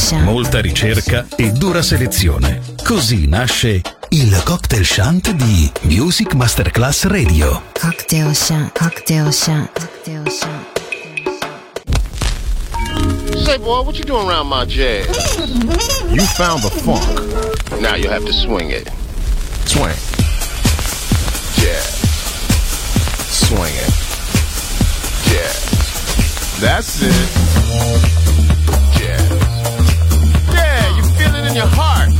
Shanty. Molta ricerca e dura selezione. Così nasce il cocktail shant di Music Masterclass Radio. Cocktail shant, cocktail shant, cocktail shant. Say, boy, what you doing around my jazz? You found the funk. Now you have to swing it. Swing. Jazz. Swing it. Jazz. That's it. in your heart.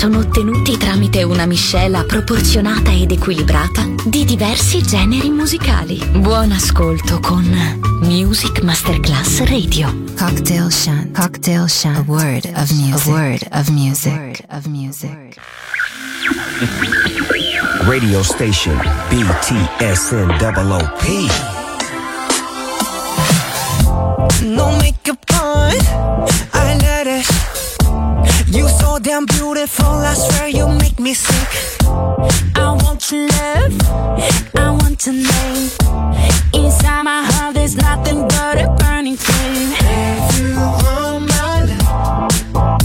sono ottenuti tramite una miscela proporzionata ed equilibrata di diversi generi musicali. Buon ascolto con Music Masterclass Radio. Cocktail Shant. Cocktail Shant. A word of music. A word of music. word of music. Radio station BTSN double OP. No makeup on, I let it. You so damn beautiful, I swear you make me sick. I want your love, I want to name. Inside my heart, there's nothing but a burning flame. If you want my love,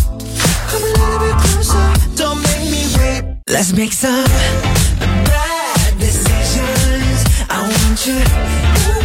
come a little bit closer, don't make me wait. Let's make some bad decisions. I want you.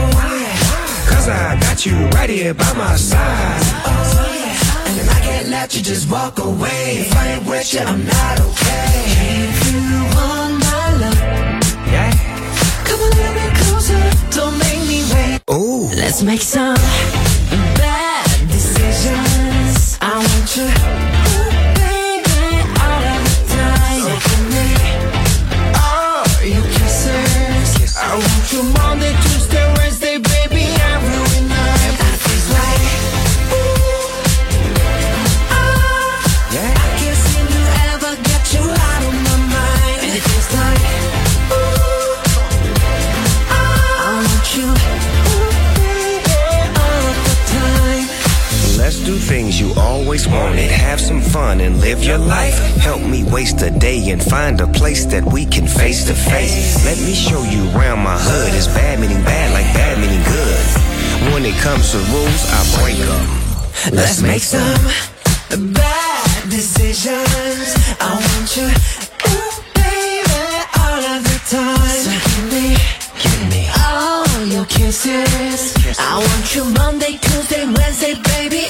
Cause I got you right here by my side. And I can't let you just walk away. If I ain't with you, I'm not okay. If you want my love, Yeah. come a little bit closer. Don't make me wait. Ooh. Let's make some bad decisions. I want you, always wanted. Have some fun and live your life. Help me waste a day and find a place that we can face to face. Let me show you around my hood. It's bad meaning bad, like bad meaning good. When it comes to rules, I break them. Let's make some bad decisions. I want you, ooh, baby, all of the time. So give me, Give me all your kisses. I want you Monday, Tuesday, Wednesday, baby,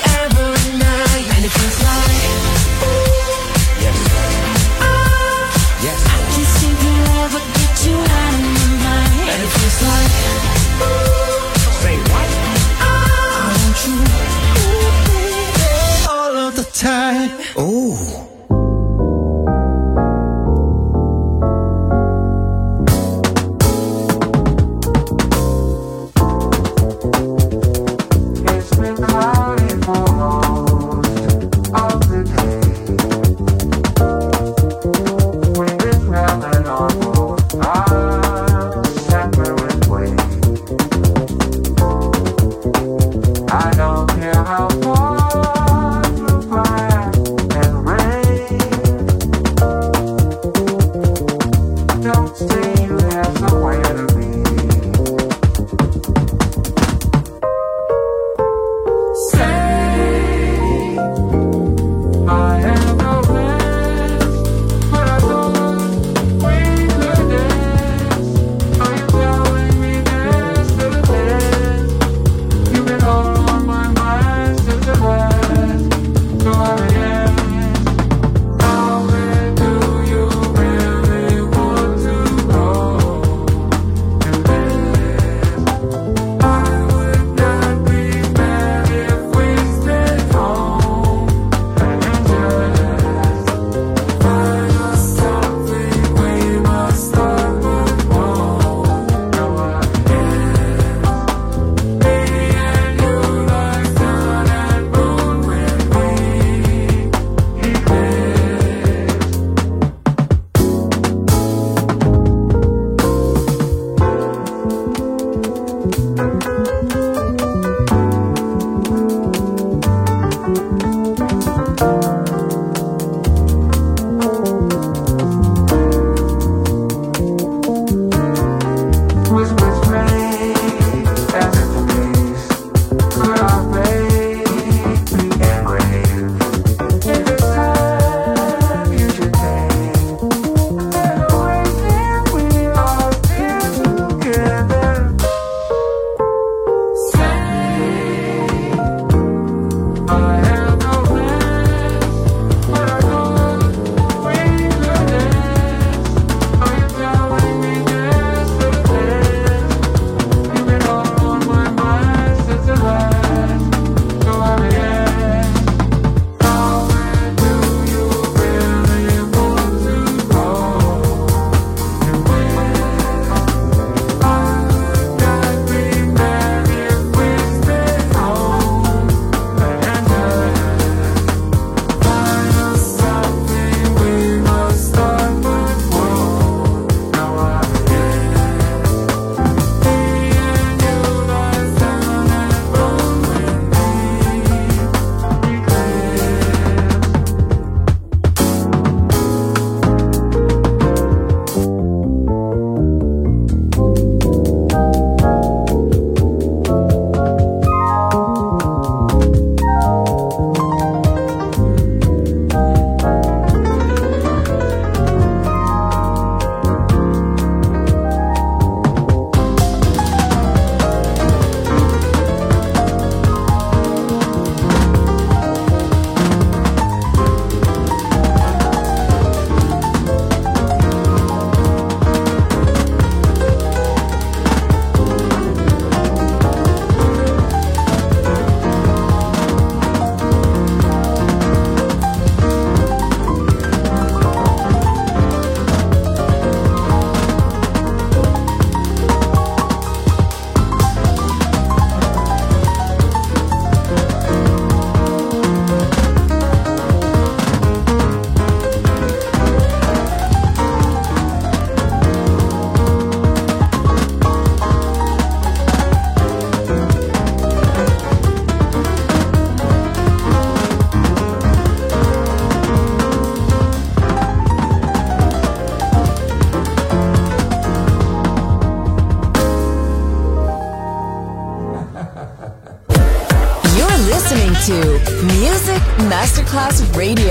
Radio,